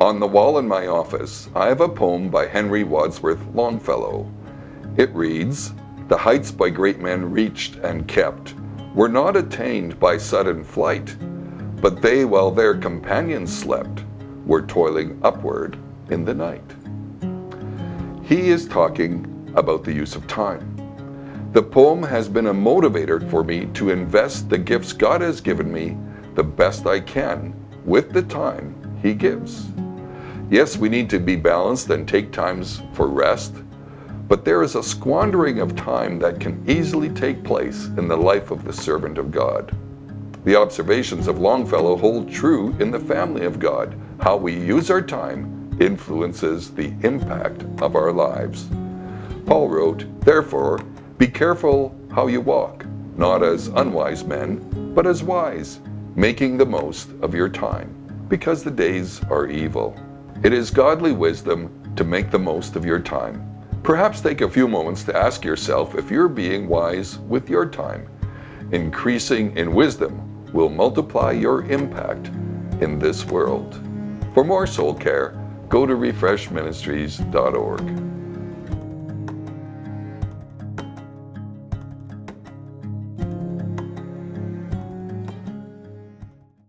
On the wall in my office, I have a poem by Henry Wadsworth Longfellow. It reads The heights by great men reached and kept were not attained by sudden flight, but they, while their companions slept, were toiling upward in the night. He is talking about the use of time. The poem has been a motivator for me to invest the gifts God has given me the best I can with the time He gives. Yes, we need to be balanced and take times for rest, but there is a squandering of time that can easily take place in the life of the servant of God. The observations of Longfellow hold true in the family of God. How we use our time influences the impact of our lives. Paul wrote, Therefore, be careful how you walk, not as unwise men, but as wise, making the most of your time, because the days are evil. It is godly wisdom to make the most of your time. Perhaps take a few moments to ask yourself if you're being wise with your time. Increasing in wisdom will multiply your impact in this world. For more soul care, go to refreshministries.org.